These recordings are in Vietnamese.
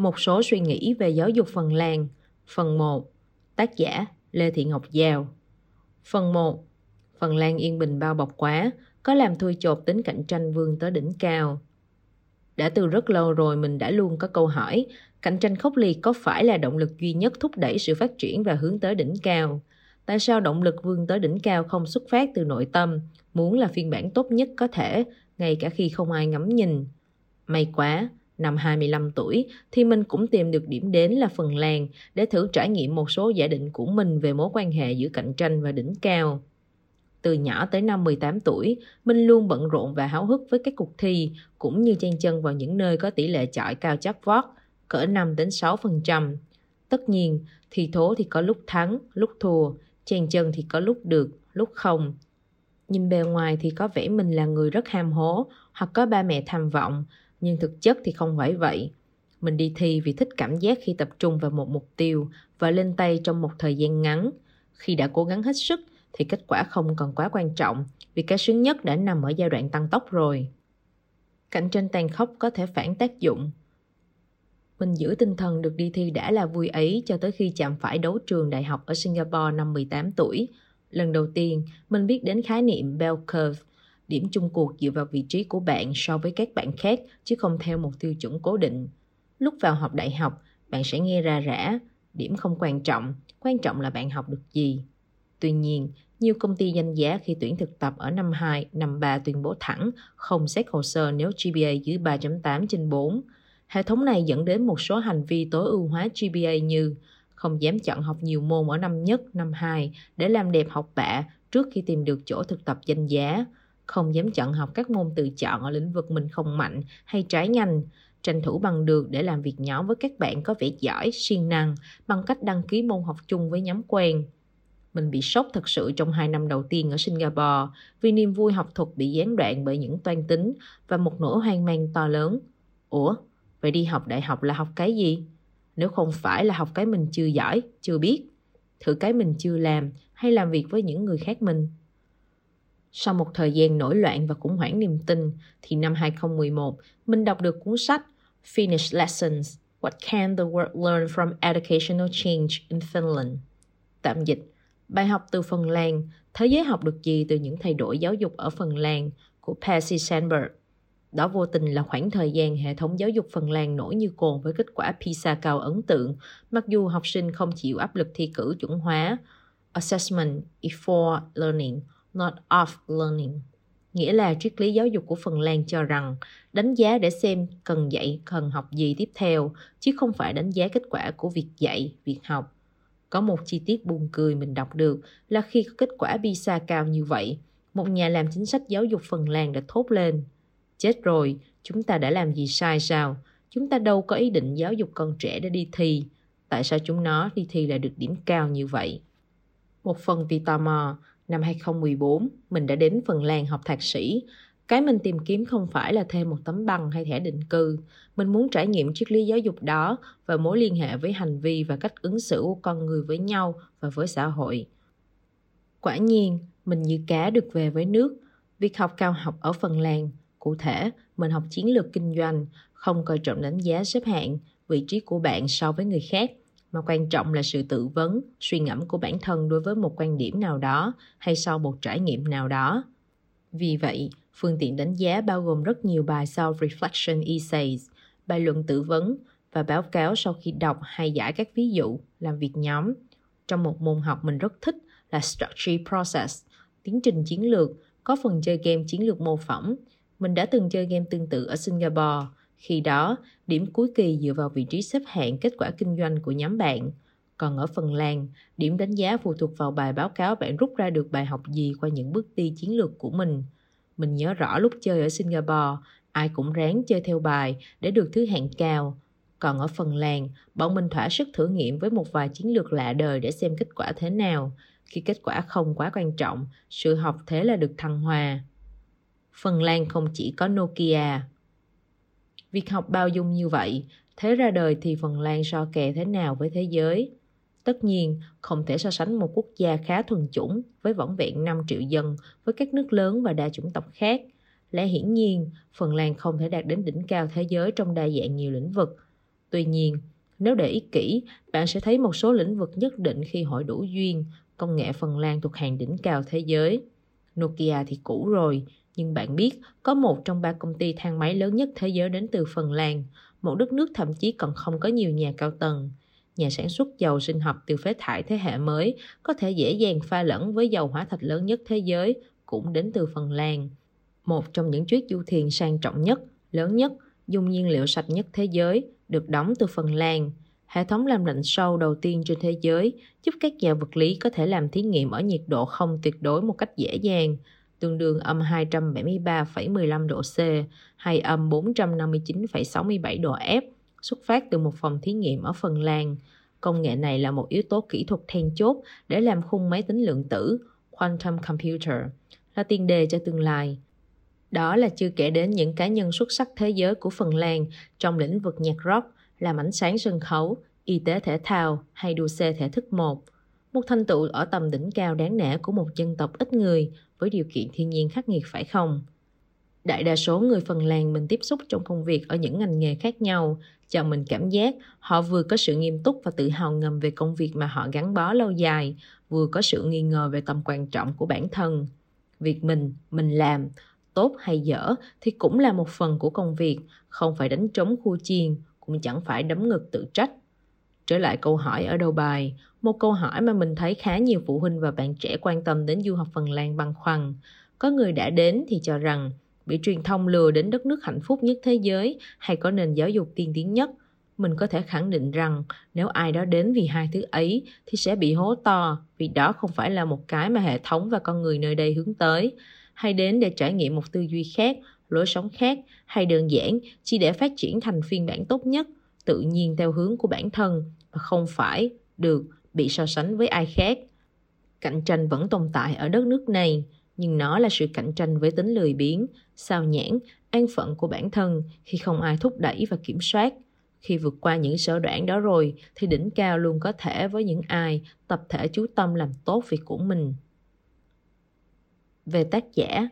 Một số suy nghĩ về giáo dục Phần Lan Phần 1 Tác giả Lê Thị Ngọc Giao Phần 1 Phần Lan yên bình bao bọc quá Có làm thui chột tính cạnh tranh vươn tới đỉnh cao Đã từ rất lâu rồi mình đã luôn có câu hỏi Cạnh tranh khốc liệt có phải là động lực duy nhất thúc đẩy sự phát triển và hướng tới đỉnh cao? Tại sao động lực vươn tới đỉnh cao không xuất phát từ nội tâm, muốn là phiên bản tốt nhất có thể, ngay cả khi không ai ngắm nhìn? May quá, năm 25 tuổi thì mình cũng tìm được điểm đến là Phần Lan để thử trải nghiệm một số giả định của mình về mối quan hệ giữa cạnh tranh và đỉnh cao. Từ nhỏ tới năm 18 tuổi, mình luôn bận rộn và háo hức với các cuộc thi, cũng như chen chân vào những nơi có tỷ lệ chọi cao chắc vót, cỡ 5 đến 6%. Tất nhiên, thi thố thì có lúc thắng, lúc thua, chen chân thì có lúc được, lúc không. Nhìn bề ngoài thì có vẻ mình là người rất ham hố hoặc có ba mẹ tham vọng, nhưng thực chất thì không phải vậy. Mình đi thi vì thích cảm giác khi tập trung vào một mục tiêu và lên tay trong một thời gian ngắn. Khi đã cố gắng hết sức thì kết quả không còn quá quan trọng vì cái sướng nhất đã nằm ở giai đoạn tăng tốc rồi. Cạnh tranh tàn khốc có thể phản tác dụng. Mình giữ tinh thần được đi thi đã là vui ấy cho tới khi chạm phải đấu trường đại học ở Singapore năm 18 tuổi. Lần đầu tiên, mình biết đến khái niệm bell curve điểm chung cuộc dựa vào vị trí của bạn so với các bạn khác chứ không theo một tiêu chuẩn cố định. Lúc vào học đại học, bạn sẽ nghe ra rã, điểm không quan trọng, quan trọng là bạn học được gì. Tuy nhiên, nhiều công ty danh giá khi tuyển thực tập ở năm 2, năm 3 tuyên bố thẳng không xét hồ sơ nếu GPA dưới 3.8 trên 4. Hệ thống này dẫn đến một số hành vi tối ưu hóa GPA như không dám chọn học nhiều môn ở năm nhất, năm 2 để làm đẹp học bạ trước khi tìm được chỗ thực tập danh giá, không dám chọn học các môn tự chọn ở lĩnh vực mình không mạnh hay trái ngành, tranh thủ bằng được để làm việc nhóm với các bạn có vẻ giỏi, siêng năng bằng cách đăng ký môn học chung với nhóm quen. Mình bị sốc thật sự trong hai năm đầu tiên ở Singapore vì niềm vui học thuật bị gián đoạn bởi những toan tính và một nỗi hoang mang to lớn. Ủa, vậy đi học đại học là học cái gì? Nếu không phải là học cái mình chưa giỏi, chưa biết, thử cái mình chưa làm hay làm việc với những người khác mình. Sau một thời gian nổi loạn và khủng hoảng niềm tin, thì năm 2011, mình đọc được cuốn sách Finnish Lessons What Can the World Learn from Educational Change in Finland? Tạm dịch, bài học từ Phần Lan, thế giới học được gì từ những thay đổi giáo dục ở Phần Lan của Percy Sandberg. Đó vô tình là khoảng thời gian hệ thống giáo dục Phần Lan nổi như cồn với kết quả PISA cao ấn tượng, mặc dù học sinh không chịu áp lực thi cử chuẩn hóa, assessment before learning, not of learning. Nghĩa là triết lý giáo dục của Phần Lan cho rằng đánh giá để xem cần dạy, cần học gì tiếp theo, chứ không phải đánh giá kết quả của việc dạy, việc học. Có một chi tiết buồn cười mình đọc được là khi có kết quả PISA cao như vậy, một nhà làm chính sách giáo dục Phần Lan đã thốt lên. Chết rồi, chúng ta đã làm gì sai sao? Chúng ta đâu có ý định giáo dục con trẻ để đi thi. Tại sao chúng nó đi thi lại được điểm cao như vậy? Một phần vì tò mò, Năm 2014, mình đã đến Phần Lan học thạc sĩ. Cái mình tìm kiếm không phải là thêm một tấm bằng hay thẻ định cư. Mình muốn trải nghiệm triết lý giáo dục đó và mối liên hệ với hành vi và cách ứng xử của con người với nhau và với xã hội. Quả nhiên, mình như cá được về với nước. Việc học cao học ở Phần Lan, cụ thể, mình học chiến lược kinh doanh, không coi trọng đánh giá xếp hạng, vị trí của bạn so với người khác mà quan trọng là sự tự vấn, suy ngẫm của bản thân đối với một quan điểm nào đó hay sau một trải nghiệm nào đó. Vì vậy, phương tiện đánh giá bao gồm rất nhiều bài self reflection essays bài luận tự vấn và báo cáo sau khi đọc hay giải các ví dụ, làm việc nhóm. Trong một môn học mình rất thích là structure process, tiến trình chiến lược, có phần chơi game chiến lược mô phỏng. Mình đã từng chơi game tương tự ở singapore khi đó, điểm cuối kỳ dựa vào vị trí xếp hạng kết quả kinh doanh của nhóm bạn. Còn ở Phần Lan, điểm đánh giá phụ thuộc vào bài báo cáo bạn rút ra được bài học gì qua những bước đi chiến lược của mình. Mình nhớ rõ lúc chơi ở Singapore, ai cũng ráng chơi theo bài để được thứ hạng cao. Còn ở Phần Lan, bọn mình thỏa sức thử nghiệm với một vài chiến lược lạ đời để xem kết quả thế nào. Khi kết quả không quá quan trọng, sự học thế là được thăng hoa. Phần Lan không chỉ có Nokia, Việc học bao dung như vậy, thế ra đời thì Phần Lan so kè thế nào với thế giới? Tất nhiên, không thể so sánh một quốc gia khá thuần chủng với vỏn vẹn 5 triệu dân với các nước lớn và đa chủng tộc khác. Lẽ hiển nhiên, Phần Lan không thể đạt đến đỉnh cao thế giới trong đa dạng nhiều lĩnh vực. Tuy nhiên, nếu để ý kỹ, bạn sẽ thấy một số lĩnh vực nhất định khi hội đủ duyên, công nghệ Phần Lan thuộc hàng đỉnh cao thế giới. Nokia thì cũ rồi, nhưng bạn biết có một trong ba công ty thang máy lớn nhất thế giới đến từ Phần Lan, một đất nước thậm chí còn không có nhiều nhà cao tầng. Nhà sản xuất dầu sinh học từ phế thải thế hệ mới có thể dễ dàng pha lẫn với dầu hóa thạch lớn nhất thế giới, cũng đến từ Phần Lan. Một trong những chuyến du thuyền sang trọng nhất, lớn nhất, dùng nhiên liệu sạch nhất thế giới, được đóng từ Phần Lan. Hệ thống làm lạnh sâu đầu tiên trên thế giới giúp các nhà vật lý có thể làm thí nghiệm ở nhiệt độ không tuyệt đối một cách dễ dàng, tương đương âm 273,15 độ C hay âm 459,67 độ F, xuất phát từ một phòng thí nghiệm ở Phần Lan. Công nghệ này là một yếu tố kỹ thuật then chốt để làm khung máy tính lượng tử, quantum computer, là tiền đề cho tương lai. Đó là chưa kể đến những cá nhân xuất sắc thế giới của Phần Lan trong lĩnh vực nhạc rock, làm ánh sáng sân khấu, y tế thể thao hay đua xe thể thức một. Một thành tựu ở tầm đỉnh cao đáng nể của một dân tộc ít người với điều kiện thiên nhiên khắc nghiệt phải không? Đại đa số người Phần Lan mình tiếp xúc trong công việc ở những ngành nghề khác nhau, cho mình cảm giác họ vừa có sự nghiêm túc và tự hào ngầm về công việc mà họ gắn bó lâu dài, vừa có sự nghi ngờ về tầm quan trọng của bản thân. Việc mình, mình làm, tốt hay dở thì cũng là một phần của công việc, không phải đánh trống khu chiên, cũng chẳng phải đấm ngực tự trách. Trở lại câu hỏi ở đầu bài, một câu hỏi mà mình thấy khá nhiều phụ huynh và bạn trẻ quan tâm đến du học Phần Lan băn khoăn. Có người đã đến thì cho rằng bị truyền thông lừa đến đất nước hạnh phúc nhất thế giới hay có nền giáo dục tiên tiến nhất. Mình có thể khẳng định rằng nếu ai đó đến vì hai thứ ấy thì sẽ bị hố to vì đó không phải là một cái mà hệ thống và con người nơi đây hướng tới hay đến để trải nghiệm một tư duy khác, lối sống khác hay đơn giản chỉ để phát triển thành phiên bản tốt nhất, tự nhiên theo hướng của bản thân và không phải được bị so sánh với ai khác. Cạnh tranh vẫn tồn tại ở đất nước này, nhưng nó là sự cạnh tranh với tính lười biếng, sao nhãn, an phận của bản thân khi không ai thúc đẩy và kiểm soát. Khi vượt qua những sở đoạn đó rồi thì đỉnh cao luôn có thể với những ai tập thể chú tâm làm tốt việc của mình. Về tác giả,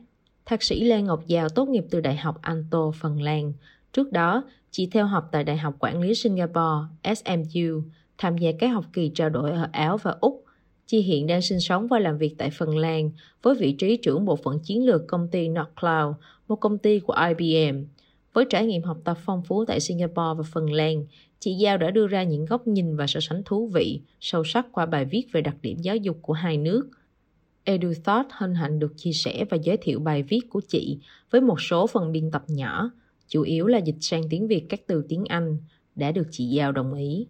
Thạc sĩ Lê Ngọc Giao tốt nghiệp từ Đại học Anto, Phần Lan. Trước đó, chị theo học tại Đại học Quản lý Singapore, SMU, tham gia các học kỳ trao đổi ở Áo và Úc. Chị hiện đang sinh sống và làm việc tại Phần Lan với vị trí trưởng bộ phận chiến lược công ty Nordcloud, một công ty của IBM. Với trải nghiệm học tập phong phú tại Singapore và Phần Lan, chị Giao đã đưa ra những góc nhìn và so sánh thú vị, sâu sắc qua bài viết về đặc điểm giáo dục của hai nước. EduThought hân hạnh được chia sẻ và giới thiệu bài viết của chị với một số phần biên tập nhỏ, chủ yếu là dịch sang tiếng Việt các từ tiếng Anh, đã được chị Giao đồng ý.